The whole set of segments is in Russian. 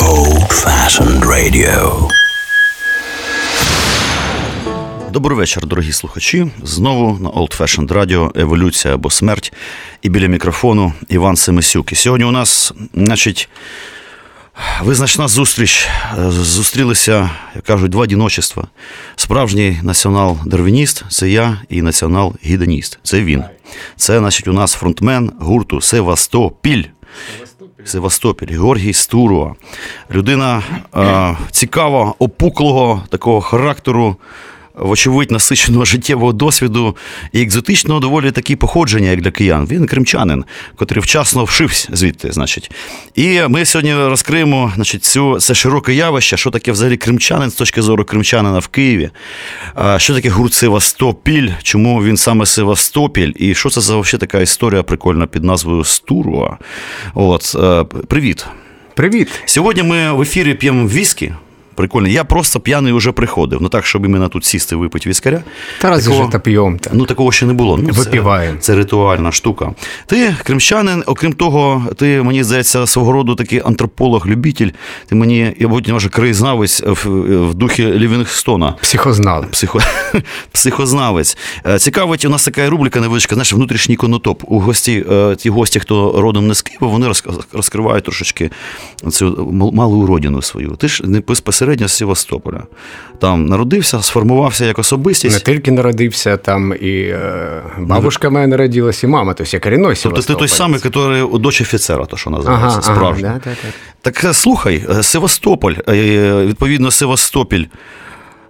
Old Fashioned Radio. Добрий вечір, дорогі слухачі. Знову на Old Fashioned Radio Еволюція або смерть. І біля мікрофону Іван Семисюк. І сьогодні у нас, значить, визначна зустріч. Зустрілися, як кажуть, два діночества. Справжній націонал-дарвініст це я і націонал-гідоніст. Це він. Це, значить, у нас фронтмен гурту Севастопіль. Севастопіль, Георгій Стуруа. Людина е, цікава, опуклого такого характеру, Вочевидь, насиченого життєвого досвіду і екзотичного доволі такі походження, як для киян. Він кримчанин, котрий вчасно вшився звідти. значить. І ми сьогодні розкриємо значить, цю, це широке явище, що таке взагалі кримчанин з точки зору кримчанина в Києві, що таке гурт Севастопіль, чому він саме Севастопіль, і що це за взагалі така історія прикольна під назвою Стуруа. От, е, Привіт. Привіт. Сьогодні ми в ефірі п'ємо віскі. Прикольно. Я просто п'яний вже приходив. Ну так, щоб іменно тут сісти, випити віскаря. Та разве ж это п'ємо-то? Ну, такого ще не було. Ну, Випиваємо. Це, це ритуальна штука. Ти, кримчанин, окрім того, ти, мені здається, свого роду такий антрополог-любитель. Ти мені, я будь може, краєзнавець в, в духі Лівінгстона. Психознал. Психо... Психознавець. Е, Цікавить, у нас така рубрика невеличка, знаєш, внутрішній конотоп. У гості, е, ті гості, хто родом не з Києва, вони розкривають трошечки цю мал- малу родину свою. Ти ж не безпосередньо з Севастополя. Там народився, сформувався як особистість. Не тільки народився, там і е, бабушка моя народилась, і мама, тобто я корінной Тобто ти той самий, який дочь офіцера, то що називається, Ага, ага, да, да, да. Так е, слухай, е, Севастополь, е, відповідно, Севастопіль.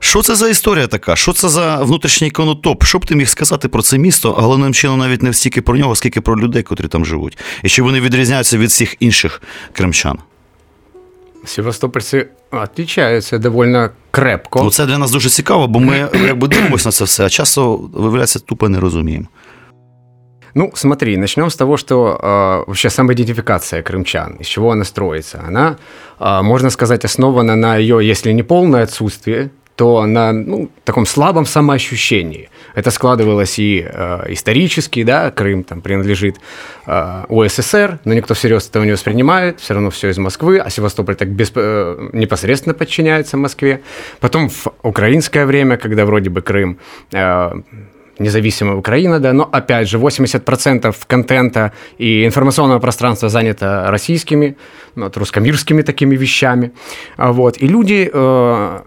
Що це за історія така? Що це за внутрішній конотоп? Що б ти міг сказати про це місто, а головним чином навіть не стільки про нього, скільки про людей, котрі там живуть. І чи вони відрізняються від всіх інших кримчан? Севастопольці відрізняються доволі крепко. Ну це для нас дуже цікаво, бо ми якби дивимося на це все, а часто, виявляється, тупо не розуміємо. Ну, смотри, начнем с того, что э, вообще самоидентификация крымчан, из чего она строится. Она, э, можно сказать, основана на ее, если не полное отсутствие, то на ну, таком слабом самоощущении. Это складывалось и э, исторически, да, Крым там принадлежит э, но никто всерьез этого не воспринимает, все равно все из Москвы, а Севастополь так без, э, непосредственно подчиняется Москве. Потом в украинское время, когда вроде бы Крым э, независимая Украина, да, но опять же 80% контента и информационного пространства занято российскими, ну, вот, русскомирскими такими вещами, А вот, и люди, э,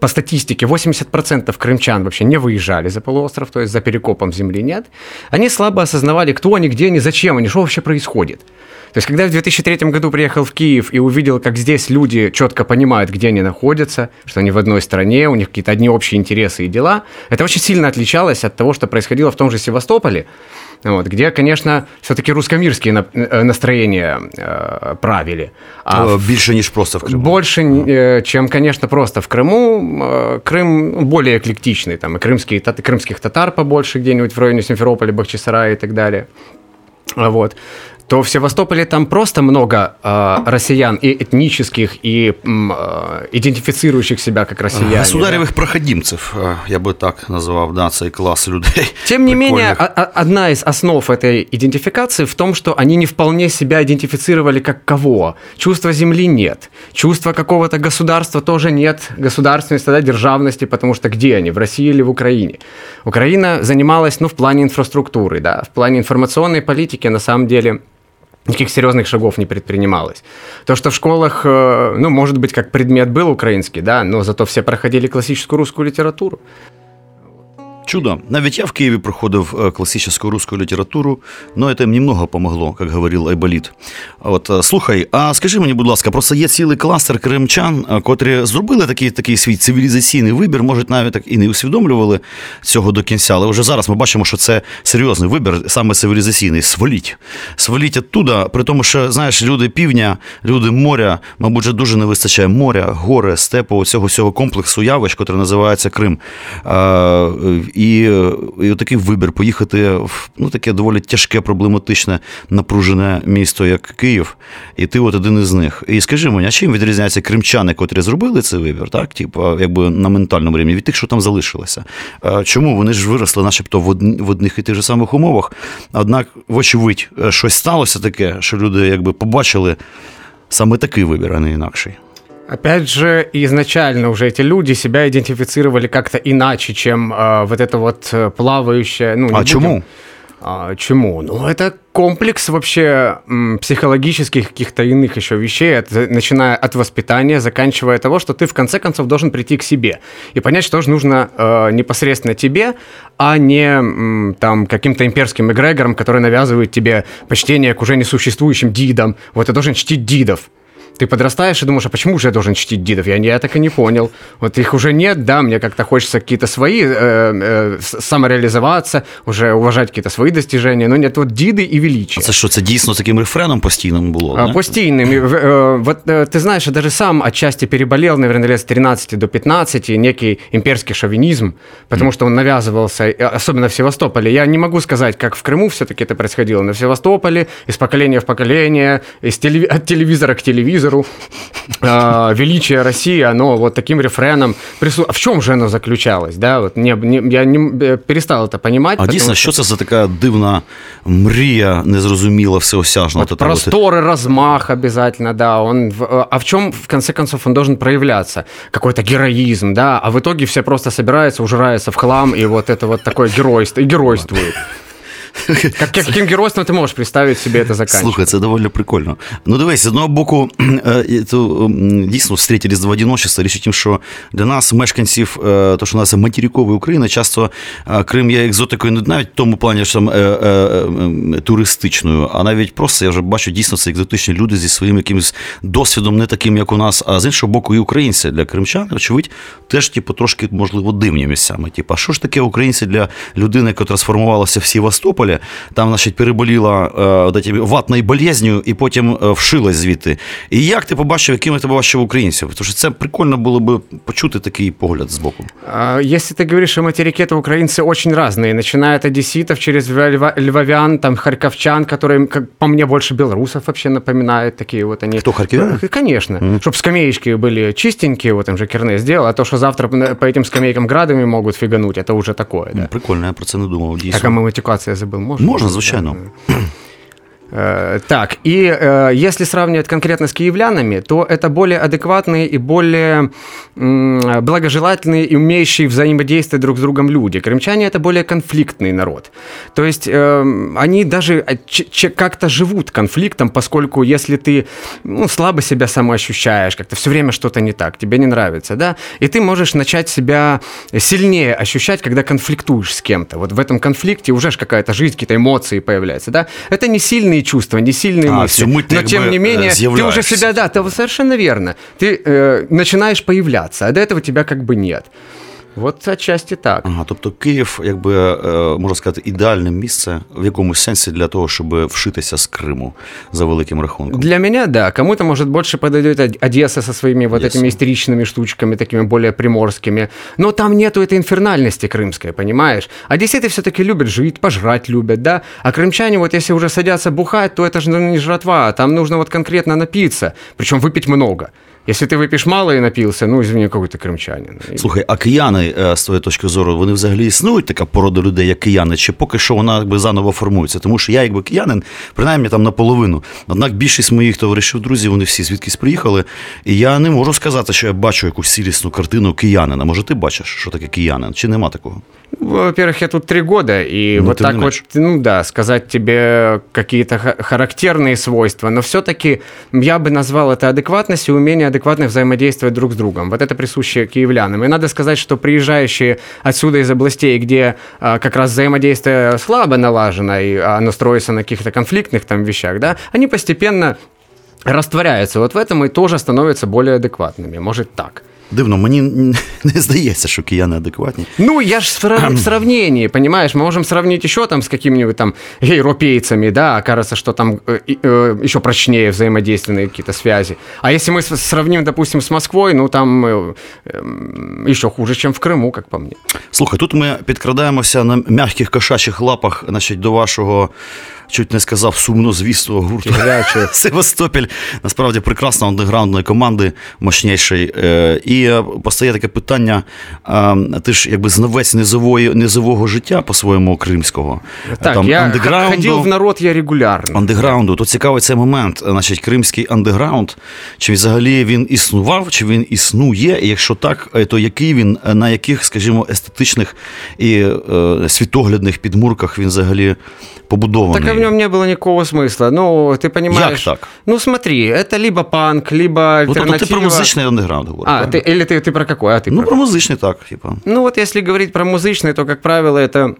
по статистике, 80% крымчан вообще не выезжали за полуостров, то есть за перекопом земли нет, они слабо осознавали, кто они, где они, зачем они, что вообще происходит. То есть, когда я в 2003 году приехал в Киев и увидел, как здесь люди четко понимают, где они находятся, что они в одной стране, у них какие-то одни общие интересы и дела, это очень сильно отличалось от того, что происходило в том же Севастополе, вот, где, конечно, все-таки русскомирские на- э, настроения э, правили. А Е, Більше, ніж просто в Криму. больше, э, чем, конечно, просто в Крыму. Э, Крым более эклектичный. Там и крымские, тат- крымских татар побольше где-нибудь в районе Симферополя, Бахчисарая и так далее. Вот то в Севастополе там просто много э, россиян и этнических, и э, идентифицирующих себя как россияне. Государевих проходимців, е, я би так назвав, да, цей клас людей. Тем не менее, одна из основ этой идентификации в том, что они не вполне себя идентифицировали как кого. Чувства земли нет. Чувства какого-то государства тоже нет. Государственности, да, державности, потому что где они, в России или в Украине? Украина занималась, ну, в плане инфраструктуры, да, в плане информационной политики, на самом деле, никаких серьезных шагов не предпринималось. То, что в школах, э, ну, может быть, как предмет был украинский, да, но зато все проходили классическую русскую литературу. Чудо. Навіть я в Києві проходив е, класичну русську літературу, але це немного помогло, як говорив Айболіт. От е, слухай, а скажи мені, будь ласка, просто є цілий кластер кримчан, е, котрі зробили такий такий свій цивілізаційний вибір, може, навіть так і не усвідомлювали цього до кінця, але вже зараз ми бачимо, що це серйозний вибір, саме цивілізаційний. Сваліть. Сваліть оттуда, при тому, що знаєш, люди півдня, люди моря, мабуть, вже дуже не вистачає моря, гори, степу, цього всього комплексу явищ, який називається Крим. І і такий вибір поїхати в ну, таке доволі тяжке, проблематичне, напружене місто, як Київ, і ти от один із них. І скажи мені, а чим відрізняються кримчани, котрі зробили цей вибір, так? Типу, якби на ментальному рівні, від тих, що там залишилося? Чому вони ж виросли, начебто, в одних і тих же самих умовах? Однак, вочевидь, щось сталося таке, що люди якби побачили саме такий вибір, а не інакший. Опять же, изначально уже эти люди себя идентифицировали как-то иначе, чем э, вот это вот э, плавающее. Ну, а чему? А, чему? Ну, это комплекс вообще м, психологических каких-то иных еще вещей, от, начиная от воспитания, заканчивая того, что ты в конце концов должен прийти к себе и понять, что же нужно э, непосредственно тебе, а не м, там каким-то имперским эгрегором, который навязывает тебе почтение к уже несуществующим дидам. Вот ты должен чтить дидов Ты подрастаешь и думаешь, а почему же я должен чтить дидов? Я, я так и не понял. Вот их уже нет, да, мне как-то хочется какие-то свои, э, э, самореализоваться, уже уважать какие-то свої достижения, но нет, вот диды и величие. А це що, це дійсно таким рефреном постійним було? А, постійним. Э, вот ты знаешь, я даже сам отчасти переболел, наверное, лет с 13 до 15, некий имперский шовинизм, потому mm. что он навязывался, особенно в Севастополе. Я не могу сказать, как в Крыму все-таки это происходило, но в Севастополе из поколения в поколение, из телев... от телевизора к телевизору, телевизору. Э, величие России, оно вот таким рефреном прису... А в чем же оно заключалось? Да? Вот не, не, я не перестал это понимать. А дійсно, що це за така дивна мрія, незрозуміла, всеосяжна? Вот просторы, размах обязательно, да. Он, а в чем, в конце концов, он должен проявляться? Какой-то героизм, да, а в итоге все просто собираются, ужираются в хлам, и вот это вот такое геройство, и геройствуют. Как, Каким геройством ти можеш представити собі це заканчивать? Слухай, це доволі прикольно. Ну, дивись, з одного боку, то, дійсно встретились два одиночества. Річ у тім, що для нас, мешканців, то, що у нас материкової України, часто Крим є екзотикою не навіть в тому плані, що там туристичною, а навіть просто я вже бачу, дійсно, це екзотичні люди зі своїм якимось досвідом, не таким, як у нас, а з іншого боку, і українці для кримчан, очевидь, теж, типу, трошки, можливо, дивні місцями. Типу, а що ж таке українці для людини, яка сформувалася в Севастополі, Маріуполі, там, значить, переболіла е, ватною болезнью і потім е, вшилась звідти. І як ти побачив, якими ти побачив українців? Тому що це прикольно було б почути такий погляд з боку. Если ты говоришь о материке, то украинцы очень разные, начиная от одесситов, через львовян, там, харьковчан, которые, как по мне, больше белорусов вообще напоминают, такие вот они. Кто, харьковяне? Конечно, mm-hmm. чтобы скамеечки были чистенькие, вот там же Керне сделал, а то, что завтра по этим скамейкам градами могут фигануть, это уже такое, да. Прикольно, я про це не думав, дійсно. Так, а можно? Можно, звичайно. Э, так, и э, если сравнивать конкретно с киевлянами, то это более адекватные и более э, благожелательные и умеющие взаимодействовать друг с другом люди. Крымчане это более конфликтный народ. То есть э, они даже как-то живут конфликтом, поскольку если ты ну, слабо себя самоощущаешь, как-то все время что-то не так, тебе не нравится, да, и ты можешь начать себя сильнее ощущать, когда конфликтуешь с кем-то. Вот в этом конфликте уже какая-то жизнь, какие-то эмоции появляются, да. Это не сильные сильные чувства, не сильные а, мысли. Мы, но тем не менее, ты уже себя, да, ты совершенно верно. Ты э, начинаешь появляться, а до этого тебя как бы нет. От отчасті так. Ага, тобто Київ, якби можна сказати, ідеальне місце в якомусь сенсі для того, щоб вшитися з Криму за великим рахунком. Для меня, да. Кому-то, может, больше подойдет Одесса со своими вот yes. этими истеричными штучками, такими более приморскими. Но там нету этой инфернальности крымской, понимаешь? Одесситы все-таки любят жить, пожрать любят, да? А крымчане, вот если уже садятся бухать, то это же не жратва, там нужно вот конкретно напиться, причем выпить много. Якщо ти вип'єш мало і напився, ну извини, який ти кримчанин. Слухай, а кияни, е, з твоєї точки зору, вони взагалі існують така порода людей, як кияни, чи поки що вона якби заново формується? Тому що я, якби киянин, принаймні там наполовину. Однак більшість моїх товаришів, друзів, вони всі звідкись приїхали. І я не можу сказати, що я бачу якусь цілісну картину киянина. Може, ти бачиш, що таке киянин? Чи нема такого? Во-первых, я тут три года, и ну, вот так вот, ну да, сказать тебе какие-то характерные свойства, но все-таки я бы назвал это адекватностью, умение адекватно взаимодействовать друг с другом. Вот это присуще киевлянам. И надо сказать, что приезжающие отсюда из областей, где а, как раз взаимодействие слабо налажено, и оно строится на каких-то конфликтных там вещах, да, они постепенно растворяются вот в этом и тоже становятся более адекватными. Может так. Дивно, мені не здається, що кияни адекватні. Ну, я ж в сравнении, понимаешь, мы можем сравнить еще там с какими-нибудь там европейцами, да, кажется, что там э, э, еще прочнее взаимодейственные какие-то связи. А если мы сравним, допустим, с Москвой, ну там э, э, еще хуже, чем в Криму, как по мне. Слухай, тут ми підкрадаємося на м'яких кошачих лапах, значить, до вашого чуть не сказав сумнозвісного гурту Севастопіль. Насправді прекрасна андеграундної команди, мощнішої. Е, і е, постає таке питання: ти ж якби знавець низової, низового життя по-своєму кримського. Так, Там, я андеграунду, ходив в народ, я регулярно. Андеграунду. То цікавий цей момент, значить, кримський андеграунд, чи взагалі він існував, чи він існує, і якщо так, е, то який він, на яких, скажімо, естетичних і е, світоглядних підмурках він взагалі побудований? Так, в нем не было никакого смысла. Ну, ты понимаешь... Як так? Ну, смотри, это либо панк, либо альтернатива... Ну, тобто ти про музичний андеграунд говориш. А, ты, или ты, ты про какой? А ты ну, про... про музичний, так, типа. Ну, вот если говорить про музычный, то, как правило, это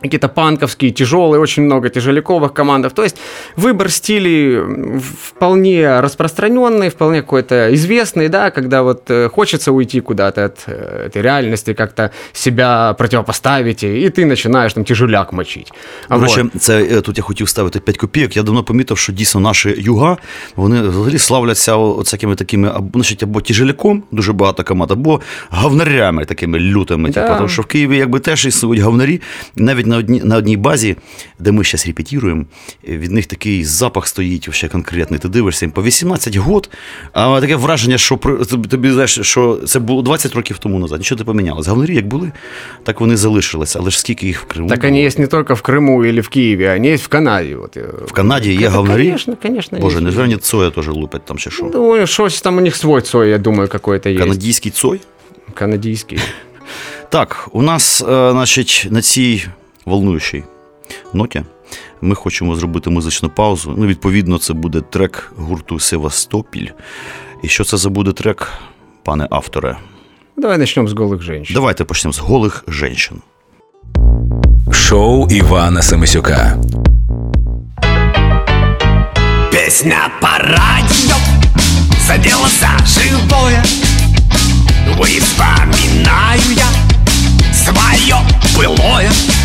какие-то панковские, тяжелые, очень много тяжеляковых командов. То есть выбор стилей вполне распространенный, вполне какой-то известный, да, когда вот э, хочется уйти куда-то от э, этой реальности, как-то себя противопоставить, и ты начинаешь там тяжеляк мочить. До речі, вот. це е, тут я хотів ставити 5 копійок. Я давно помітив, що дійсно наші юга вони взагалі славляться такими такими або значить, або тяжеляком, дуже багато команд, або гавнарями такими лютими. Да. Типу, тому що в Києві якби теж існують гавнарі, навіть на одній на одній базі, де ми зараз репетіруємо, від них такий запах стоїть ще конкретний. Ти дивишся їм по 18 год, а таке враження, що тобі знаєш, що це було 20 років тому назад. Нічого не помінялося. Говнарі як були, так вони залишилися. Але ж скільки їх в Криму? Так вони є не тільки в Криму і в Києві, вони є в Канаді. От. В Канаді є говнарі? Звісно, звісно. Боже, не вони Цоя теж лупять там ще що? Ну, щось там у них свой Цой, я думаю, какой-то є. Канадійський Цой? Канадійський. Так, у нас, значить, на цій волнуючій ноті ми хочемо зробити музичну паузу. Ну, відповідно, це буде трек гурту Севастопіль. І що це за буде трек, пане авторе? Давай почнемо з голих жінок. Давайте почнемо з голих жінок. Шоу Івана Семисюка. Песня по радио Заделался живое Вспоминаю я Свое былое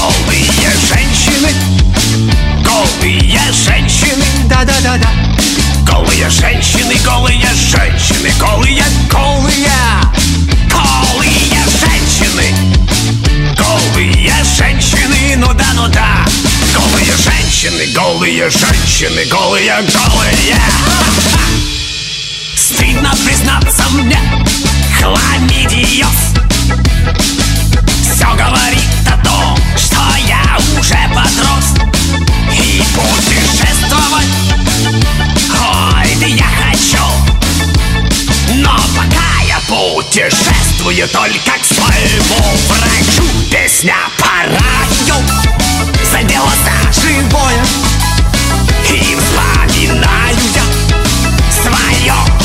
Голые женщины. Голые женщины. Да-да-да-да. Голые женщины, голые женщины Голые, голые. Голые женщины. Голые женщины Ну да, ну да. Голые женщины, голые женщины Голые, голые. Стыдно признаться мне Хламидиоз Все говорит о том что я уже подрос. И путешествовать Ой, да я хочу. Но пока я путешествую Только к своему врачу. Песня по радио Задела за живое И вспоминаю я Свое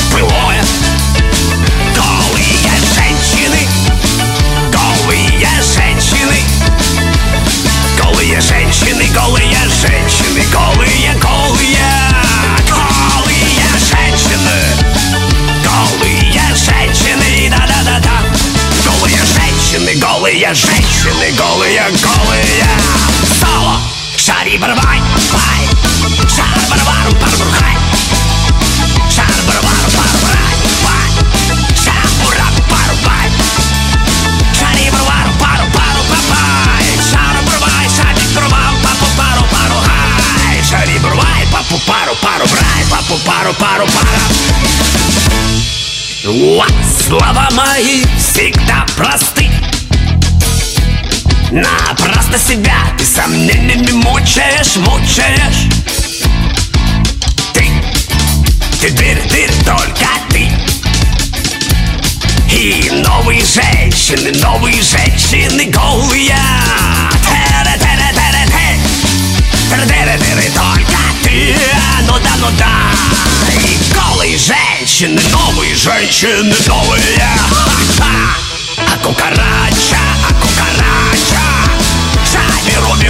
голые женщины, голые, голые. Соло, шари барбай, бай, шар барбару барбурхай, шар барбару барбарай, бай, шар бурак барбай, шари барбару пару пару папай, шар барбай, шарик барбам, папу пару пару хай, шари барбай, папу пару пару брай, папу пару пару пара. Слова мои всегда просты Напрасно себя. Ты сомнениями мучаешь, мучаешь. Ты, ты дыр, дыр, только ты. И новые женщины, новые женщины голые. Тере-тере-тере-те Тере-тере-тере, только ты. Ну да, ну да. И голые женщины новые женщины, новые. А кукарача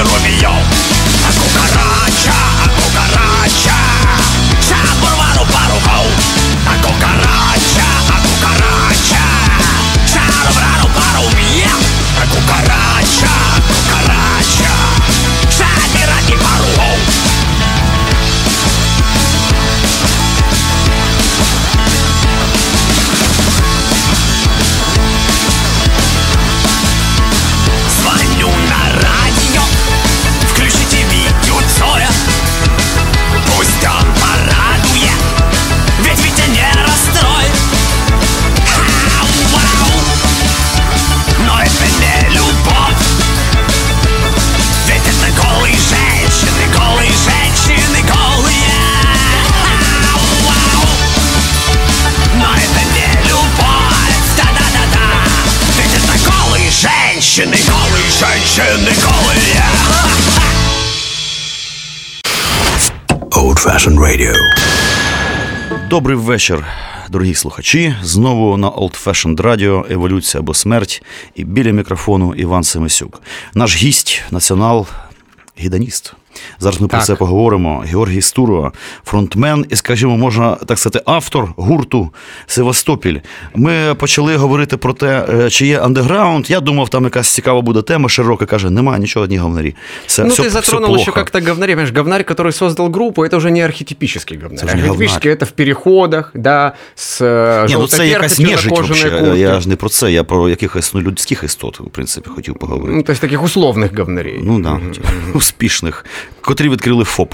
若你要。Radio. Добрий вечір, дорогі слухачі. Знову на Old Fashioned Radio Еволюція або смерть. І біля мікрофону Іван Семисюк. Наш гість націонал гіданіст. Зараз ми про Так. це поговоримо. Георгій Стуро, фронтмен і, скажімо, можна так сказати, автор гурту Севастопіль. Ми почали говорити про те, е, чи є андеграунд. Я думав, там якась цікава буде тема, широка каже, немає нічого, одні говнарі. Все, Ну, все, ты все затронул плохо. еще как-то говнарь. Понимаешь, говнарь, который создал группу, это уже не архетипический говнарь. Это уже не Архетипический говнарь. это в переходах, да, с э, Ні, ну це якась желтой нежить кожаной вообще. куртке. Я ж не про це, я про якихось ну, людських істот, в принципі, хотів поговорити. Ну, то есть таких условных говнарей. Ну да, успішних, Котрі відкрили ФОП.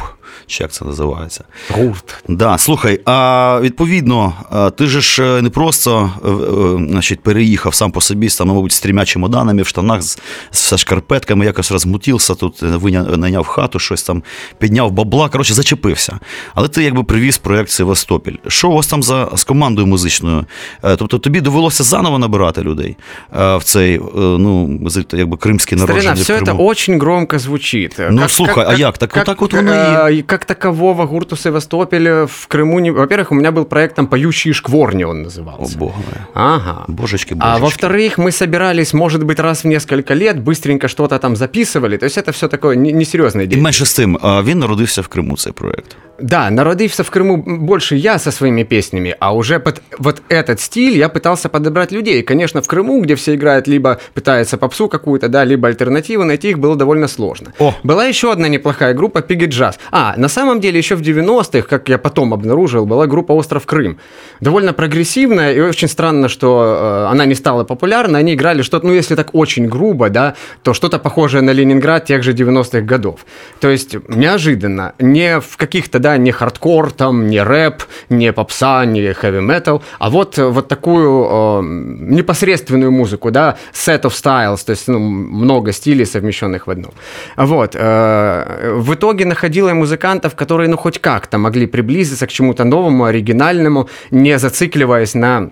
Чи як це називається? Гурт. Да, слухай, а відповідно, ти же ж е, не просто е, е, значить, переїхав сам по собі, там, мабуть, з трьома чемоданами в штанах, з, з шкарпетками, якось розмутився, тут е, виня- найняв хату, щось там підняв бабла, коротше, зачепився. Але ти якби привіз проєкт Севастопіль. Що у вас там за з командою музичною? Тобто тобі довелося заново набирати людей в цей, ну, якби кримський народження. Старина, все Криму? очень громко звучит. Ну, слухай, а як? Так вот так вот оно и э, Как такового гурту Севастополя в Крыму... Не... Во-первых, у меня был проект там «Поющие шкворни» он О, назывался. Бога. моя. Ага. Божечки, А божечки. во-вторых, мы собирались, может быть, раз в несколько лет, быстренько что-то там записывали. То есть это все такое не- несерьезное І дело. менше з тим, а, він народився в Криму, цей проєкт. Да, народився в Крыму больше я со своими песнями, а уже под вот этот стиль я пытался подобрать людей. И, конечно, в Крыму, где все играют, либо пытаются попсу какую-то, да, либо альтернативу, найти их было довольно сложно. О. Была еще одна неплохая группа Piggy Jazz. А, на самом деле, еще в 90-х, как я потом обнаружил, была группа «Остров Крым». Довольно прогрессивная, и очень странно, что э, она не стала популярна. Они играли что-то, ну, если так очень грубо, да, то что-то похожее на Ленинград тех же 90-х годов. То есть неожиданно, не в каких-то, да, не хардкор, там, не рэп, не попса, не хэви метал, а вот, э, вот такую э, непосредственную музыку, да, set of styles, то есть ну, много стилей, совмещенных в одном. Вот. э, В итоге находила я музыкантов, которые, ну, хоть как-то могли приблизиться к чему-то новому, оригинальному, не зацикливаясь на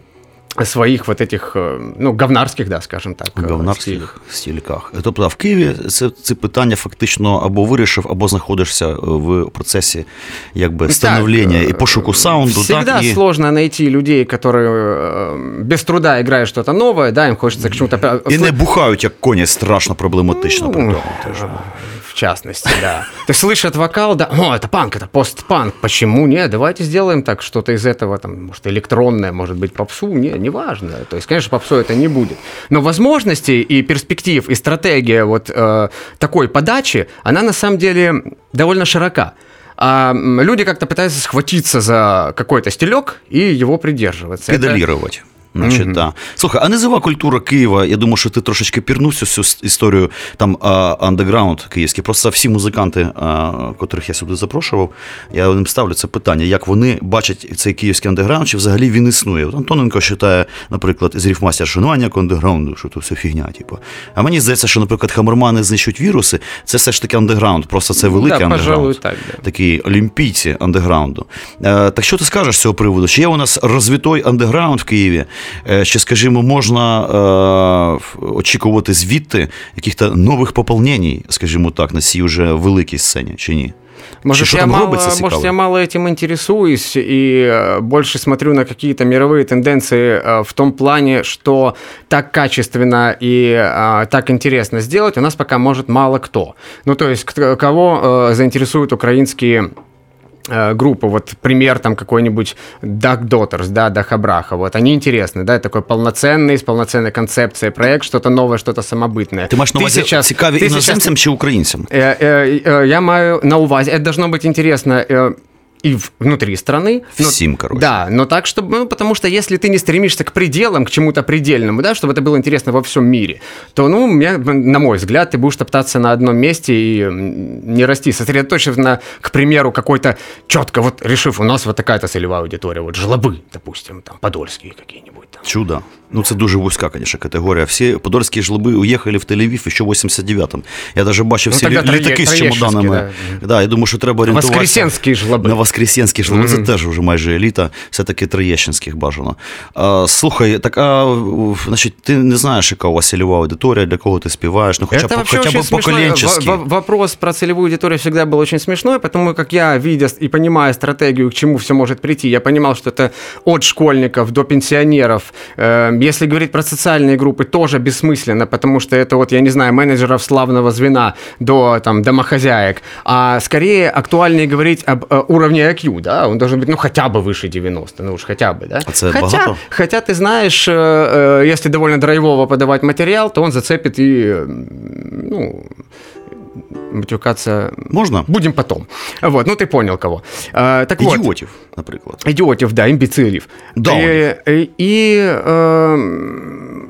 своих вот этих, э, ну, говнарских, да, скажем так, э, стилях. говнарських стільках. Тобто, а в Києві це, це питання фактично або вирішив, або знаходишся е, в процесі якби становлення Так, і пошуку саунду. Всегда так, і... сложно найти людей, которые э, без труда играют что-то новое, да, им хочется к чему-то... І не бухають, як коні, страшно проблематично. при Ну, тому теж. Частности, да. То есть слышат вокал, да, о, это панк, это постпанк. Почему нет? Давайте сделаем так, что-то из этого, там, может, электронное, может быть, попсу. Не, неважно. То есть, конечно, попсу это не будет. Но возможностей и перспектив, и стратегия вот э, такой подачи, она на самом деле довольно широка. А люди как-то пытаются схватиться за какой-то стелек и его придерживаться. Это- Значить, да. Слухай, а низова культура Києва, я думаю, що ти трошечки пірнув цю всю історію там андеграунд київський. Просто всі музиканти, а, котрих я сюди запрошував, я їм ставлю це питання, як вони бачать цей київський андеграунд, чи взагалі він існує. От Антоненко вважає, наприклад, з ріфмастер, немає андеграунду, що це все фігня. Типу. А мені здається, що, наприклад, хамермани знищують віруси, це все ж таки андеграунд, просто це великий Да, андеграунд. пожалуй, так, да. Такі олімпійці андеграунду. Е, так що ти скажеш з цього приводу? Чи є у нас розвитой андеграунд в Києві? Е, чи, скажімо, можна е, очікувати звідти яких-то нових поповнень, скажімо так, на цій вже великій сцені, чи ні? Может, що я там мало, робиться может, цікаво? я мало этим интересуюсь и э, больше смотрю на какие-то мировые тенденции э, в том плане, что так качественно и э, так интересно сделать у нас пока может мало кто. Ну, то есть, кто- кого э, заинтересуют украинские э, группы, вот пример там какой-нибудь Duck Daughters, да, Дахабраха, вот, они интересны, да, такой полноценный, с полноценной концепцией проект, что-то новое, что-то самобытное. Ти маєш на увазі сейчас- цікаві ты сейчас іноземцям чи українцям? Э, э, э, Я маю на увазі, это должно быть интересно э, и в- внутри страны. но- Всем, короче. Да, но так, чтобы, ну, потому что если ты не стремишься к пределам, к чему-то предельному, да, чтобы это было интересно во всем мире, то, ну, мне, на мой взгляд, ты будешь топтаться на одном месте и м, не расти, сосредоточив на, к примеру, какой-то четко, вот решив, у нас вот такая-то целевая аудитория, вот жлобы, допустим, там, подольские какие-нибудь там. Чудо. Ну, це дуже вузька, звісно, категорія. Всі подольські жлоби уїхали в Тель-Авів ще в 89-му. Я навіть бачив Ну, всі тоді лі- літаки з Троєщинські, чемоданами. Да. я думаю, що треба орієнтуватися. Воскресенські жлоби. На Воскресенські жлоби. Це теж вже майже еліта, все-таки Троєщинських бажано. А, слухай, так, а, у, значить, ти не знаєш, яка у вас цільова аудиторія, для кого ти співаєш, ну, хоча б, Это вообще хоча б очень смешной. поколенчески. Во- во- Вопрос про целевую аудиторию всегда был очень смешной, потому как я, видя и понимая стратегию, к чему все может прийти, я понимал, что это от школьников до пенсионеров. Э, Если говорить про социальные группы, тоже бессмысленно, потому что это вот, я не знаю, менеджеров славного звена до там, домохозяек. А скорее актуальнее говорить об э, уровне IQ, да, он должен быть, ну, хотя бы выше 90, ну уж хотя бы, да. А це хотя, багато? хотя, ты знаешь, э, э, если довольно драйвово подавать материал, то он зацепит и, м, ну, матюкаться Можна? будем потом. Вот, ну ты понял кого. А, так вот, Ідіотів, наприклад. идиотов, да, имбецилів. Да, И, и, и, эм,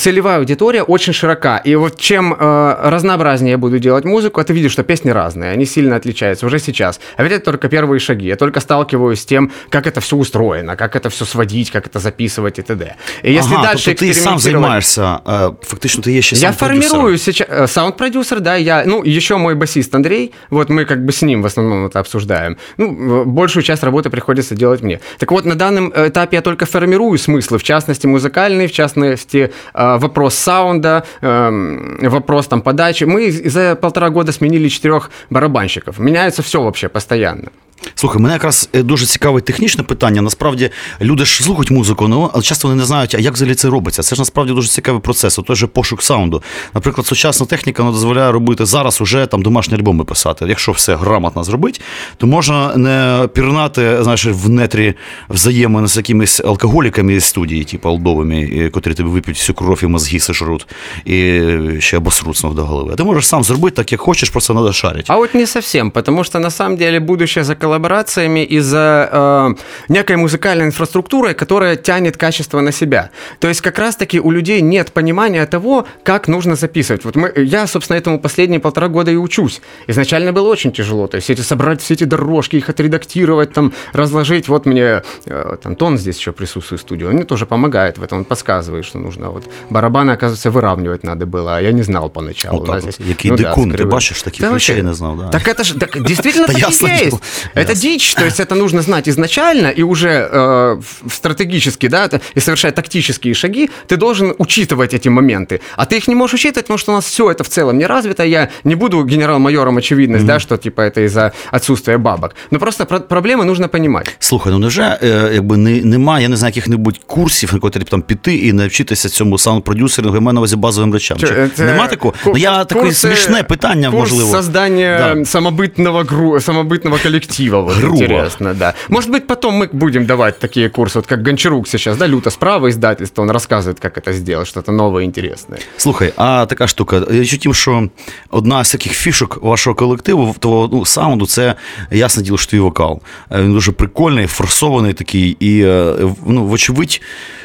целевая аудитория очень широка. И вот чем э, разнообразнее я буду делать музыку, а ты видишь, что песни разные, они сильно отличаются уже сейчас. А ведь это только первые шаги. Я только сталкиваюсь с тем, как это все устроено, как это все сводить, как это записывать и т.д. И если ага, дальше тобто ти сам займаєшся, е, фактично ти є ще я формирую сейчас э, саунд-продюсер, да, я, ну, еще мой басист Андрей, вот мы как бы с ним в основном это обсуждаем. Ну, большую часть работы приходится делать мне. Так вот, на данном этапе я только формирую смыслы, в частности, музыкальные, в частности, э, вопрос саунда, эм, вопрос там подачи. Мы за полтора года сменили четырех барабанщиков. Меняется все вообще постоянно. Слухай, мене якраз е, дуже цікаве технічне питання. Насправді люди ж слухають музику, ну, але часто вони не знають, а як взагалі це робиться. Це ж насправді дуже цікавий процес. Той же пошук саунду. Наприклад, сучасна техніка вона дозволяє робити зараз уже там домашні альбоми писати. Якщо все грамотно зробити, то можна не пірнати знаєш, в нетрі взаємини з якимись алкоголіками із студії, типу алдовими, котрі тобі вип'ють всю кров і мозги сожруть, і ще обосруть знов до голови. Ти можеш сам зробити так, як хочеш, просто треба шарити. А вот не совсем, потому что на самом деле будущее за коллаборациями и за э, некой музыкальной инфраструктурой, которая тянет качество на себя. То есть как раз-таки у людей нет понимания того, как нужно записывать. Вот мы, я, собственно, этому последние полтора года и учусь. Изначально было очень тяжело. То есть эти, собрать все эти дорожки, их отредактировать, там, разложить. Вот мне э, Антон здесь еще присутствует в студии, он мне тоже помогает в этом, он подсказывает, что нужно. Вот барабаны, оказывается, выравнивать надо было, а я не знал поначалу. Вот так вот. здесь- Який ну да, дикун, ты скрываю. бачишь, таких Да вообще. не знал, да. Так это же так, действительно Да так дело. Это Ясно. дичь, то есть это нужно знать изначально и уже э, в- стратегически, да, это- и совершая тактические шаги, ты должен учитывать эти моменты. А ты их не можешь учитывать, потому что у нас все это в целом не развито. Я не буду генерал-майором очевидность, да, что типа это из-за отсутствия бабок. Но просто про- проблемы нужно понимать. Слухай, ну невже е, якби не, немає, я не знаю, яких-небудь курсів, на котрі б там піти і навчитися цьому саунд-продюсерингу, я маю на увазі базовим речам. Чи, Это нема такого? ку- Ну я таке курсы- смішне питання, курс можливо. создания Да. самобытного, гру... самобытного коллектива. Вот Грубо. интересно, да. Может быть, потом мы будем давать такие курсы, вот как Гончарук сейчас, да, люто справа издательство, он рассказывает, как это сделать, что-то новое, интересное. Слухай, а така штука. Річ у тім, що одна з таких фішок вашого колективу, того ну, саунду, це ясне діло, що твій вокал. Е, Він дуже прикольний, форсований такий, і е, ну, вочевидь,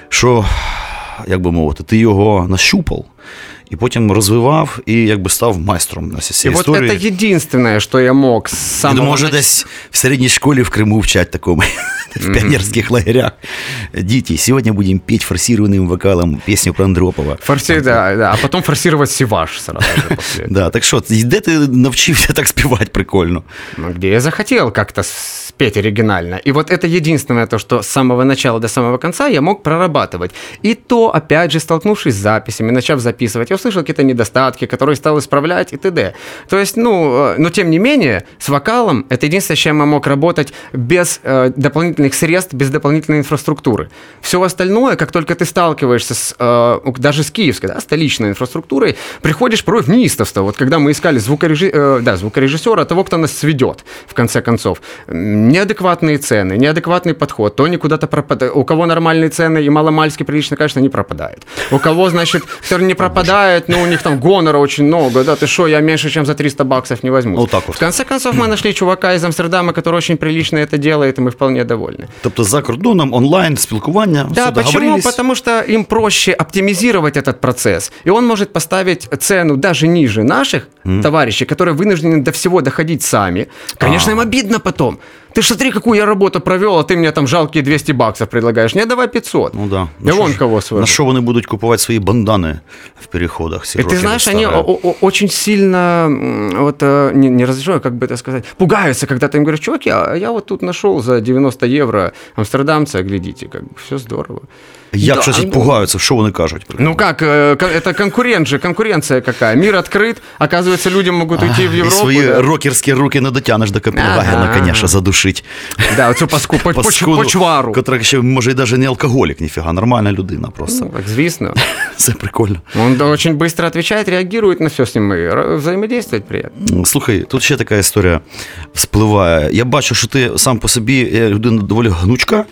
що, як би мовити, ти його нащупав. І потім розвивав і якби став майстром на И цій вот історії. это единственное, что я мог с Я самого... думаю, може, нач- десь в середній школі в Криму вчать такому, в пионерских лагерях. Дети, сегодня будем петь форсированным вокалом песню про Андропова. Форси... Да, да, а потом форсировать сиваш сразу же после. Да, так що, де ти навчився так співати прикольно? Ну, Где я захотел как-то петь оригинально. И вот это единственное то, что с самого начала до самого конца я мог прорабатывать. И то, опять же, столкнувшись с записями, начав записывать, я услышал какие-то недостатки, которые стал исправлять и т.д. То есть, ну, э, но тем не менее, с вокалом это единственное, с чем я мог работать без э, дополнительных средств, без дополнительной инфраструктуры. Все остальное, как только ты сталкиваешься с, э, даже с киевской, да, столичной инфраструктурой, приходишь порой в неистовство. Вот когда мы искали звукорежи... э, да, звукорежиссера, того, кто нас сведет, в конце концов. Неадекватные цены, неадекватный подход, то они куда-то пропадают. У кого нормальные цены и маломальски прилично, конечно, не пропадает. У кого, значит, который не пропадает, ну, у них там гонора очень много, да, ты что, я меньше, чем за 300 баксов не возьму. Вот так вот. В конце концов, мы нашли чувака из Амстердама, который очень прилично это делает, и мы вполне довольны. Тобто за кордоном онлайн спілкування, Да, все почему? Потому что им проще оптимизировать этот процесс. И он может поставить цену даже ниже наших товарищей, которые вынуждены до всего доходить сами. Конечно, им обидно потом. Ты ж смотри, какую я работу провел, а ты мне там жалкие 200 баксов предлагаешь. Не, давай 500. Ну да. Я Ну, що вон ж, кого свою. На що вони будуть купувати свої бандани в переходах? ці И ты рокери знаешь, они старі? о- о- очень сильно, м, вот, э, не, не разрешаю, как бы это сказать, пугаются, когда ты им говоришь, чуваки, а я вот тут нашел за 90 евро амстердамца, глядите, как бы все здорово. Як Да, щось ну- пугаються, що вони кажуть? Ну как, э, ко- это конкурент же, конкуренция какая. Мир открыт, оказывается, люди могут уйти в І Европу. свої да. рокерські руки не дотягнеш до Копенгагена, Ага. звісно, Задушить. Да, оцю паску, по, почвару. Котра ще, може, і навіть не алкоголік, ніфіга, нормальна людина просто. Ну, так, звісно. Це прикольно. Да, очень быстро отвечает, реагирует на все с ним, и р- взаимодействовать приятно. Слухай, тут ще така історія спливає. Я бачу, що ти сам по собі е, людина доволі гнучка.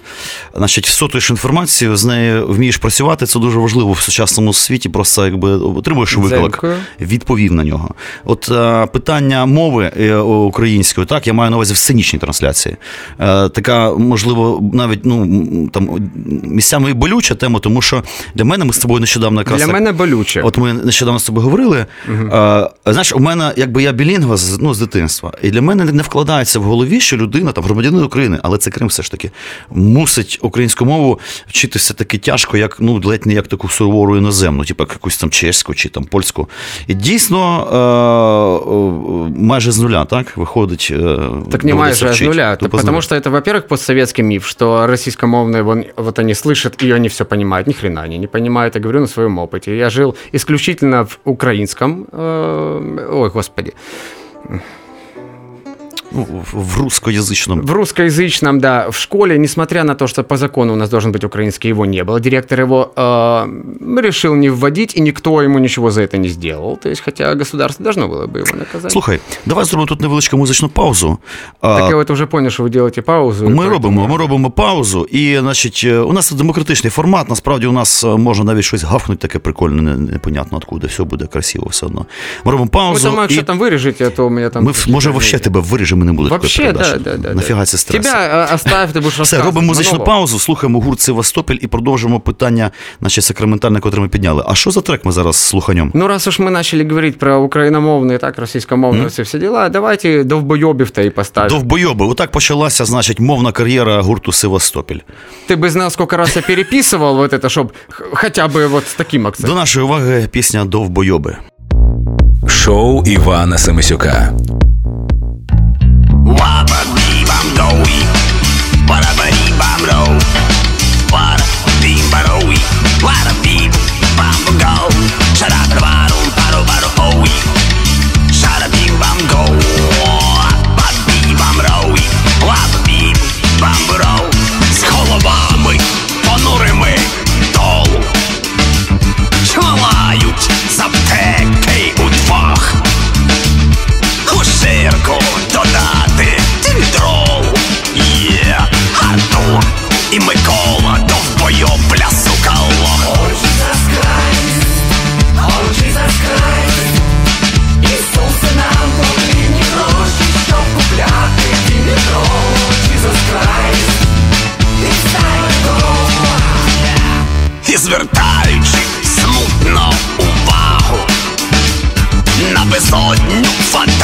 Значить, всотуєш інформацію, з нею вмієш працювати. Це дуже важливо в сучасному світі. Просто якби отримуєш виклик, відповів на нього. От е, питання мови е, української, так, я маю на увазі в сценічній трансляції. Е, така, можливо, навіть ну, там місцями і болюча тема, тому що для мене ми з тобою нещодавно якраз Для так- мене болюче. От ми нещодавно з тобою говорили. Е, знаєш, у мене, якби я білінгва з, ну, з дитинства, і для мене не вкладається в голові, що людина, там, громадянин України, але це Крим все ж таки, мусить українську мову вчити все таки тяжко, як ну, ледь не як таку сувору іноземну, типу як якусь там чеську чи там польську. І дійсно е, майже з нуля, так, виходить. Так не майже, а вчить. нуля. З потому нуля. что это, во-первых, постсоветский миф, что российскомовные, вон, вот они слышат, и они все понимают. Ни хрена они не понимают, я говорю на своем опыте. Я жил исключительно в украинском, э, ой, господи, Ну, в- в русскоязичному. в русскоязычном, да, в школе, несмотря на то, что по закону у нас должен быть украинский, его не было. Директор его э, решил не вводить, и никто ему ничего за это не сделал. То есть, хотя государство должно было бы его наказать. Слухай, давай зробимо тут невеличку музичну паузу. А, так я вот уже понял, что вы делаете паузу. и Ми поэтому- робимо, ми робимо паузу, і значить, е, у нас це демократичний формат. Насправді у нас е, можна навіть щось гавкнути таке прикольне, не- непонятно откуда. Все буде красиво, все одно. Ми робимо Вы паузу. там, і что там вырежете, а то у меня там... ми, в- може, вообще тебе виріжемо, не буде такої Вообще, передачі. да, да, да. Нафіга да. це стрес? Тебя э, оставь, ты будешь Все, рассказывать. робимо музичну Монолог. паузу, слухаємо гурт Севастополь і продовжимо питання, значить, сакраментальне, котре ми підняли. А що за трек ми зараз слуханем? Ну, раз уж мы начали говорить про украиномовные, так, российскомовные все, все дела, давайте довбоебів-то и поставим. Довбойоби. Отак почалася, значить, мовна кар'єра гурту Севастополь. Ты бы знал, сколько раз я переписывал вот это, чтобы хотя бы вот с таким До акцентом. нашої уваги пісня Довбойоби. Шоу Івана Семисюка. paro oui, para bi, bam go, shara paro paro paro oh shara bi bam go, bam bi bam ro oui, bam bi bam. Звертаючи смутно увагу на безодню фатальних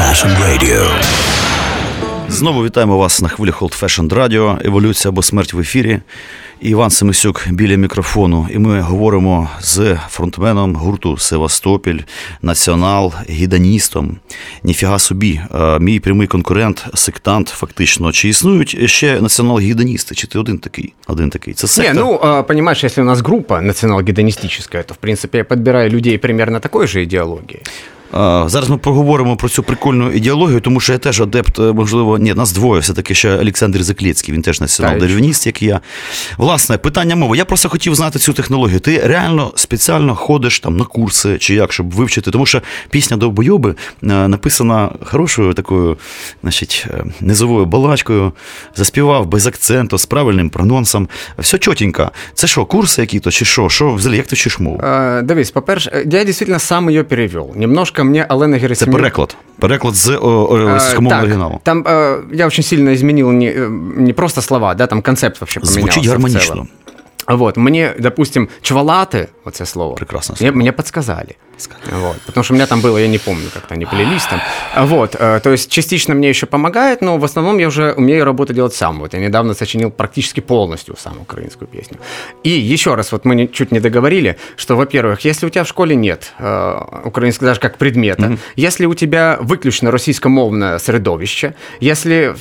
Fashioned Radio. Знову вітаємо вас на хвилях Old Fashioned Radio, Еволюція або смерть в ефірі. Іван Семисюк біля мікрофону. І ми говоримо з фронтменом гурту Севастопіль, націонал, гіданістом. Ніфіга собі, Е, мій прямий конкурент, сектант, фактично. Чи існують ще націонал-гідоністи? Чи ти один такий? Один такий? Це секта? Не, ну, а, понимаешь, если у нас группа национал-гедонистическая, то, в принципе, я подбираю людей примерно такой же идеологии. Зараз ми поговоримо про цю прикольну ідеологію, тому що я теж адепт, е, можливо, ні, нас двоє, все-таки ще Олександр Заклєцький, він теж націонал-деревініст, як і я. Власне, питання мови. Я просто хотів знати цю технологію. Ти реально спеціально ходиш там на курси чи як, щоб вивчити, тому що пісня Довбойоби е, написана хорошою такою, значить, е, низовою балачкою, заспівав без акценту, з правильним прононсом. Все чотенько. Це що, курси які-то, чи що? Що взагалі, як ти вчиш мову? Давид, по-перше, я действительно сам ее перевел. Немножко мне Алена Це Герасимюк... переклад. Переклад з о, о, Э, російськомовного так, оригіналу. Там э, я очень сильно изменил не, э, не просто слова, да, там концепт вообще поменялся. Звучить в гармонично. целом. Вот, мне, допустим, чвалаты, вот это слово, Прекрасное мне, слово. мне подсказали. Вот, потому что у меня там было, я не помню, как-то они плелись там. А Вот, э, то есть частично мне еще помогает, но в основном я уже умею работу делать сам. Вот я недавно сочинил практически полностью сам украинскую песню. И еще раз, вот мы не- чуть не договорили, что, во-первых, если у тебя в школе нет э, украинского даже как предмета, если у тебя выключно российскомовное средовище, если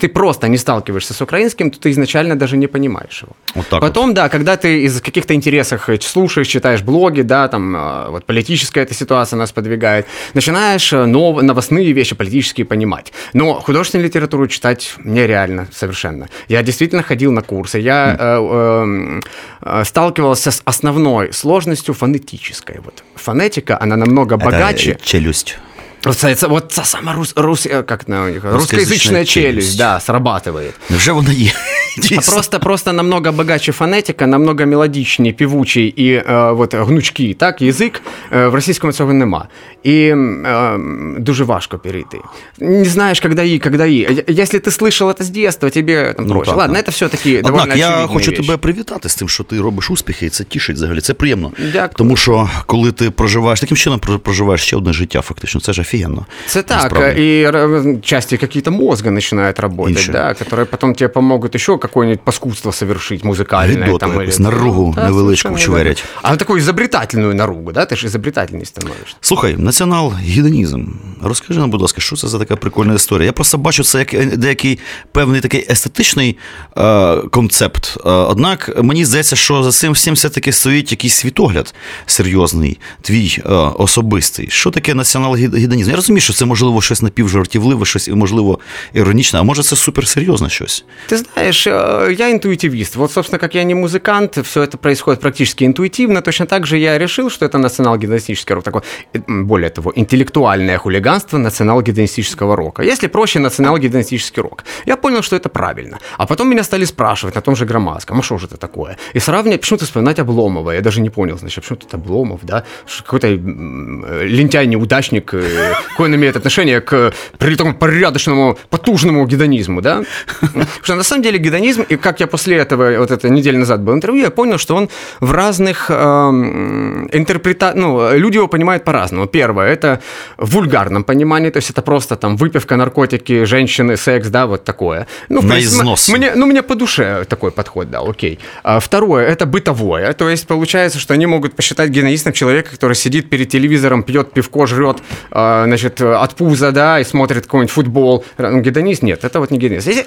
ты просто не сталкиваешься с украинским, то ты изначально даже не понимаешь его. Вот так Потом, да, когда ты из каких-то интересах э, слушаешь, читаешь блоги, да, там э, вот политическая эта ситуация нас подвигает, начинаешь э, нов- новостные вещи политические понимать. Но художественную литературу читать нереально совершенно. Я действительно ходил на курсы, я э, эм, э, сталкивался с основной сложностью фонетической. Вот фонетика, она намного богаче. Це челюсть. Вот, это- вот та самая рус, рус- э, как она у них, Русскоязычная русскоязычная челюсть, челюсть. да, срабатывает. Невже вона є? А Дійсно. просто, просто намного богаче фонетика, намного мелодичнее, півучий і е, от, гнучкий, так, язик е, в російському цього нема. І е, дуже важко перейти. Не знаєш, когда і, когда і. Я- Якщо ти слышал это з детства, тебе там Ну, проще. так, Ладно, так. это все-таки довольно Однак я очевидные хочу вещи. тебе привітати з тим, що ти робиш успіхи, і це тішить взагалі. Це приємно. Дякую. Тому що коли ти проживаєш таким чином, про- проживаєш ще одне життя, фактично, це ж офігенно. Это так, Насправді. и р- части какие-то мозга начинают работать, Инши. да, которые потом тебе помогут еще какое-нибудь паскудство совершить музыкальное. Гидоту там, якусь, наругу Да, невеличку совершенно вчверять. верно. А такую изобретательную наругу, да, ты же изобретательней становишься. Слухай, націонал-гідонізм. Розкажи нам, будь ласка, що це за така прикольна історія? Я просто бачу це як е, деякий певний такий естетичний е, концепт. Е, однак мені здається, що за цим всім все-таки стоїть якийсь світогляд серйозний, твій е, особистий. Що таке націонал-гідонізм? Я розумію, що це можливо щось напівжартівливе, щось можливо іронічне, а може це суперсерйозне щось. Ты знаешь, э, я интуитивист. Вот, собственно, как я не музыкант, все это происходит практически интуитивно. Точно так же я решил, что это национал-гедонистический рок. Такое, э, более того, интеллектуальное хулиганство национал-гедонистического рока. Если проще, национал-гедонистический рок. Я понял, что это правильно. А потом меня стали спрашивать на том же Громадском, а что же это такое? И сравнивать, почему-то вспоминать Обломова. Я даже не понял, значит, почему тут Обломов, да? Какой-то э, лентяй-неудачник, э, какое он имеет отношение к при такому порядочному, потужному гедонизму, да? Потому что на самом деле гедонизм, и как я после этого, вот это неделю назад был интервью, я понял, что он в разных интерпретациях, ну, люди его понимают по-разному. Первое, это в вульгарном понимании, то есть это просто там выпивка, наркотики, женщины, секс, да, вот такое. Ну, На принципе, износ. Мне, ну, мне по душе такой подход, да, окей. А второе, это бытовое, то есть получается, что они могут посчитать гедонистом человека, который сидит перед телевизором, пьет пивко, жрет, а, значит, от пуза, да, и смотрит какой-нибудь футбол. Ну, Гедонист? Нет, это вот не гедонист. Э-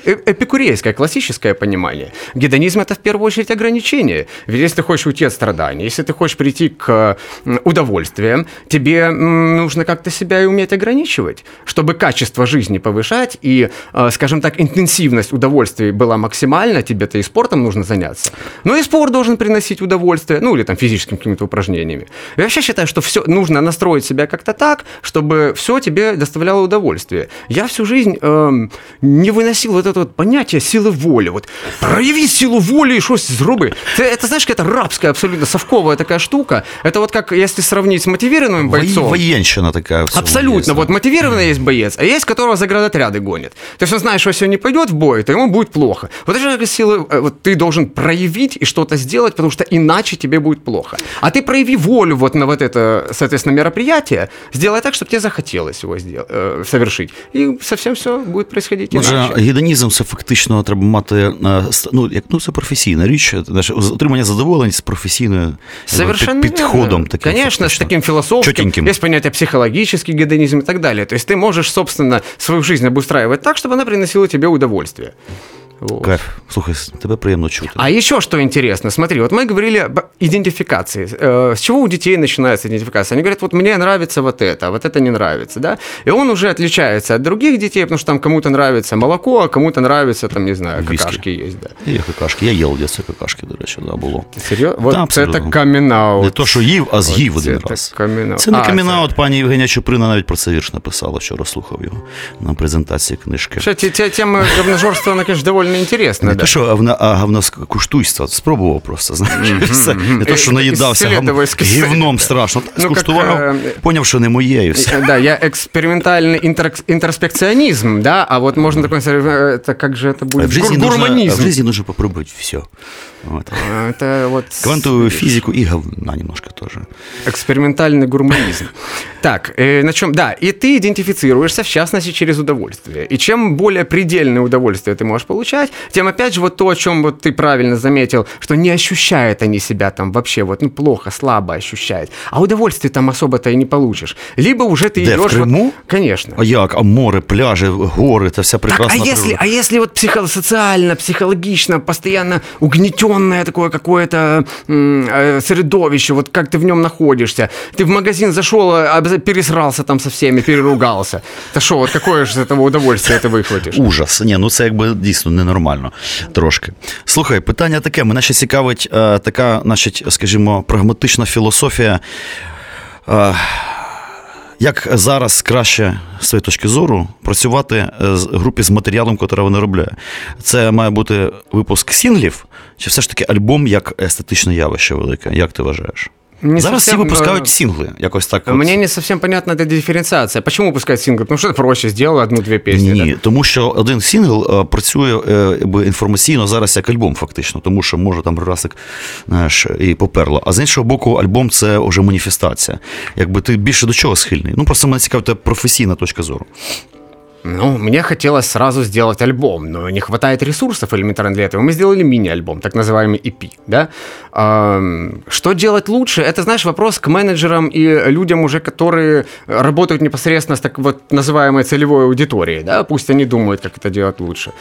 классическое понимание. Гедонизм – это в первую очередь ограничение. Ведь если ты хочешь уйти от страданий, если ты хочешь прийти к удовольствиям, тебе нужно как-то себя и уметь ограничивать, чтобы качество жизни повышать и, э, скажем так, интенсивность удовольствий была максимальна, тебе-то и спортом нужно заняться. Но и спорт должен приносить удовольствие, ну или там физическими какими-то упражнениями. Я вообще считаю, что все нужно настроить себя как-то так, чтобы все тебе доставляло удовольствие. Я всю жизнь эм, не выносил вот это вот понятие силы воли. От прояви силу волі і щось зроби. Це, це знаєш, це рабська, абсолютно совкова така штука. Это вот как, если сравнить с мотивированным бойцом. Воєнщина така. в цьому Абсолютно. є, Вот мотивированный есть боец, а есть, которого заградотряды гонят. То есть он знает, что если он не пойдет в бой, то ему будет плохо. Вот это же силы, э, вот ты должен проявить и что-то сделать, потому что иначе тебе будет плохо. А ты прояви волю вот на вот это, соответственно, мероприятие, сделай так, чтобы тебе захотелось его сделать, э, совершить. И совсем все будет происходить Отже, иначе. гедонізм це фактично треба мати е, ст- ну, як ну це професійна річ, знаєш, отримання задоволення з професійною Совершенно під- підходом. верно. Таким, Конечно, с фактично. таким философским. Чётеньким. Есть понятие психологический гедонизм и так далее. То есть ты можешь, собственно, свою жизнь обустраивать так, чтобы она приносила тебе удовольствие. Вот. Кайф. Слухай, тебе приємно чути. А еще что интересно, смотри, вот мы говорили об идентификации. Э, С чего у детей начинается идентификация? Они говорят, вот мне нравится вот это, а вот это не нравится, да? И он уже отличается от других детей, потому что там кому-то нравится молоко, а кому-то нравится, там, не знаю, Виски. какашки есть, да. Є какашки. Я їв десь какашки, до речі, да, було. Серьезно? Вот Да, это абсолютно. камин Не то, що їв, а з'їв От один це раз. камін-аут. Це не А, камінаут, пані Євгенія Чуприна навіть про це вірш написала, вчора слухав його на презентації книжки. Вообще, те- те- тема говножорства, она, конечно, довольно интересная, Не да. те, що говна, а говнокуштуйство. Спробував просто, знаєш. і все. Не то, що Е, наїдався ісследовай, гав- гівном страшно. Ну, як, Скуштував, е, поняв, що не моє, і все. Э, Да, я экспериментальный интер- интерспекционизм, да, а вот можно такой, сказать, э, это как же это будет? В жизни, Гур- нужно, гурманизм. в жизни нужно попробовать все. Вот. А, Это вот Квантовую физику и говна немножко тоже. экспериментальный гурманизм. Так, э, на чем? Да, и ты идентифицируешься, в частности, через удовольствие. И чем более предельное удовольствие ты можешь получать, тем, опять же, вот то, о чем вот ты правильно заметил, что не ощущают они себя там вообще вот, ну, плохо, слабо ощущают. А удовольствие там особо-то и не получишь. Либо уже ты Где, в идешь... вот- Крыму? Конечно. А як? А море, пляжі, гори, це вся Так, прекрасна а если, природа. а если вот психосоциально, психологично, постоянно угнетенное такое какое-то м, э, средовище, вот как ты в нем находишься, ты в магазин зашел, а обяз- пересрался там со всеми, переругался. Да что, вот какое же из этого удовольствие ты выхватишь? Ужас. Ні, ну це якби дійсно ненормально трошки. Слухай, питання таке. Мене ще цікавить е, така, значить, скажімо, прагматична філософія. Як зараз краще з своєї точки зору працювати е, з групі з матеріалом, який вона робляє? Це має бути випуск сінглів, чи все ж таки альбом як естетичне явище велике? Як ти вважаєш? Не зараз всі совсем, випускають е, сінгли. Якось так. от. Мне не совсем понятна эта дифференциация. Почему выпускать сингл? Потому что это проще, сделал одну-две песни. Ні, да? тому що один сингл е, працює е, якби, інформаційно зараз як альбом, фактично, тому що може там расик знаєш, і поперло. А з іншого боку, альбом це вже маніфестація. Якби ти більше до чого схильний? Ну просто мене цікавить тебе професійна точка зору. Ну, мне хотелось сразу сделать альбом, но не хватает ресурсов элементарно для этого. Мы сделали мини-альбом, так называемый EP, да. Ам, Что делать лучше? Это, знаешь, вопрос к менеджерам и людям уже, которые работают непосредственно с так вот называемой целевой аудиторией, да. Пусть они думают, как это делать лучше.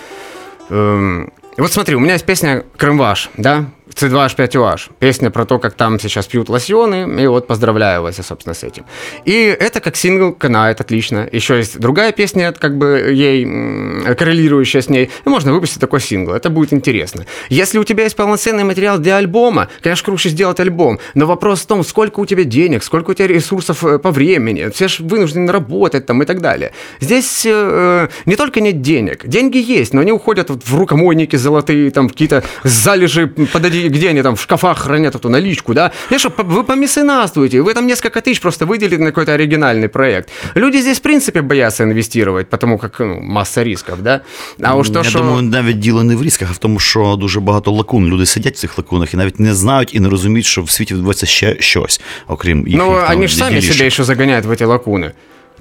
Эм, Вот смотри, у меня есть песня «Крымваш», да, C2H5OH. Песня про то, как там сейчас пьют лосьоны, и вот поздравляю вас, собственно, с этим. И это как сингл канает отлично. Еще есть другая песня, как бы ей коррелирующая с ней, и можно выпустить такой сингл, это будет интересно. Если у тебя есть полноценный материал для альбома, конечно, круче сделать альбом, но вопрос в том, сколько у тебя денег, сколько у тебя ресурсов э, по времени, все же вынуждены работать там и так далее. Здесь э, не только нет денег, деньги есть, но они уходят вот в рукомойники золотые, там какие-то залежи, подойди, где они там в шкафах хранят эту наличку, да? Я что, по- вы помесенатствуете, вы там несколько тысяч просто выделили на какой-то оригинальный проект. Люди здесь, в принципе, боятся инвестировать, потому как ну, масса рисков, да? А уж то, Я що... думаю, навіть діло не в різках, а в тому, що дуже багато лакун. Люди сидять в цих лакунах і навіть не знають і не розуміють, що в світі відбувається ще щось, окрім їхніх Ну, там, они же сами ділішок. себя еще загоняют в эти лакуны.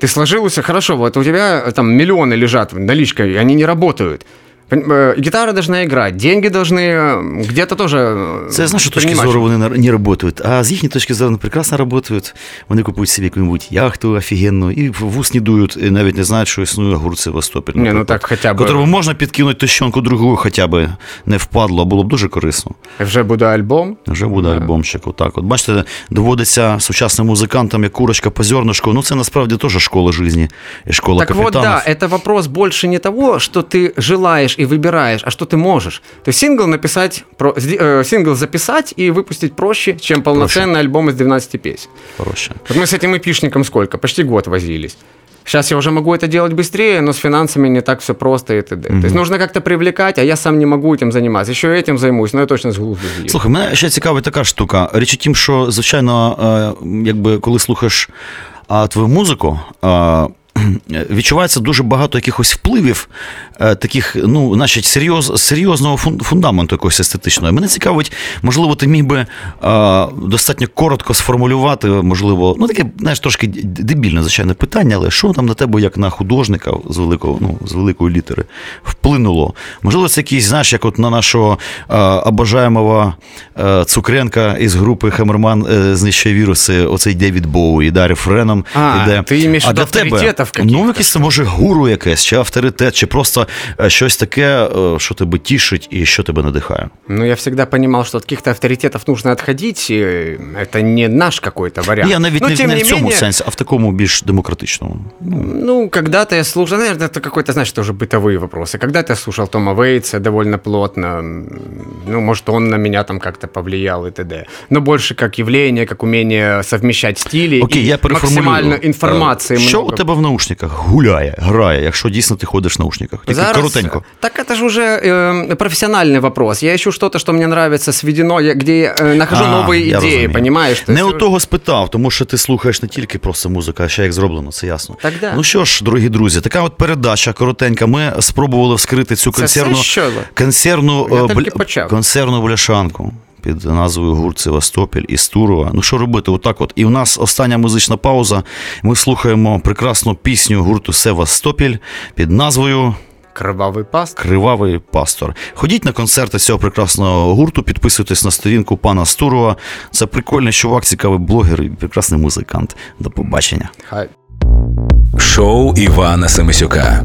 Ты сложился, хорошо, вот у тебя э, там миллионы лежат наличкой, и они не работают. Пон- э, Гитара должна играть, деньги должны э, где-то тоже э, Це з нашої точки принимать. зору вони не- не працюють, а з їхньої точки зору вони прекрасно працюють. Вони купують собі яку-нибудь яхту офігенну і в вус не дують, і навіть не знають, що існує огурці Севастополь. Ні, ну наприклад, так хоча б- Котрому можна підкинути тощонку другу, хоча б не впадло, було б дуже корисно. Вже буде альбом. Вже буде альбомчик. Отак. От бачите, доводиться сучасним музикантам, як курочка по зернышку. Ну, це насправді теж школа житті і школа Так вот, капітанів. да, это вопрос больше не того, что ты желаешь и выбираешь, а что ты можешь. То есть сингл написать, про, сди- э, сингл записать и выпустить проще, чем полноценный альбом из 12 песен. Проще. Вот мы с этим эпишником сколько? Почти год возились. Сейчас я уже могу это делать быстрее, но с финансами не так все просто и т.д. То есть нужно как-то привлекать, а я сам не могу этим заниматься. Еще этим займусь, но я точно з глузду з'їду. Слухай, мене ще цікавить така штука. Річ у тім, що, звичайно, е, якби коли слухаєш а, твою музику, е, відчувається дуже багато якихось впливів, е, таких, ну, значить, серйоз, серйозного фундаменту якогось естетичного. Мене цікавить, можливо, ти міг би е, достатньо коротко сформулювати, можливо, ну таке, знаєш, трошки дебільне, звичайно, питання, але що там на тебе, як на художника з великого, ну, з великої літери, вплинуло? Можливо, це якийсь, знаєш, як от на нашого е, обожаємого Цукренка із групи Хамерман е, знищує віруси, оцей Девід Боуї, да, рефреном А, іде. ти а для тебе, авторитетів каких-то? ну, якийсь це може гуру якесь, чи авторитет, чи просто е, щось таке, е, що тебе тішить і що тебе надихає. Ну, я всегда понимал, что от каких-то авторитетов нужно отходить, и это не наш какой-то вариант. Я навіть Но, не, тем не в цьому менее, сенсі, а в такому більш демократичному. Ну, когда-то я слушал, наверное, это какой-то, знаешь, тоже бытовые вопросы. Когда-то я слушал Тома Вейтса довольно плотно, м, ну, может, он на меня там как-то повлиял и т.д. Но больше как явление, как умение совмещать стили Окей, и я переформулюю. максимально інформації Е, Що много. у тебе в наушниках гуляє, грає, якщо дійсно ти ходиш в наушниках? Тільки Зараз- коротенько. Так это же уже э, профессиональный вопрос. Я ищу что-то, что мне нравится, сведено, я, где я э, нахожу А, новые я идеи, розумію. понимаешь? То Не есть, у того спитав, тому що ти слухаєш не тільки просто музику, а ще як зроблено, це ясно. Так да. Ну що ж, дорогі друзі, така от передача коротенька. Ми спробували вскрити цю Це консервну, все, що ли? консервну, Я е, тільки бля- почав. консервну бляшанку. Під назвою гурт Севастопіль із Турова. Ну що робити? Отак от. І у нас остання музична пауза. Ми слухаємо прекрасну пісню гурту Севастопіль під назвою Кровавый паст. Кривавий пастор. Ходіть на концерти цього прекрасного гурту, підписуйтесь на сторінку пана Стурова. Це прикольний чувак, цікавий блогер і прекрасний музикант. До побачення. Хай. Шоу Івана Семисюка.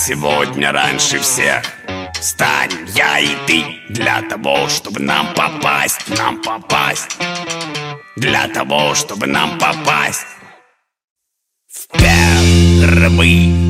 Сегодня раньше всех. Встань, я и ты Для того, чтобы нам попасть Нам попасть. Для того, чтобы нам попасть. В первые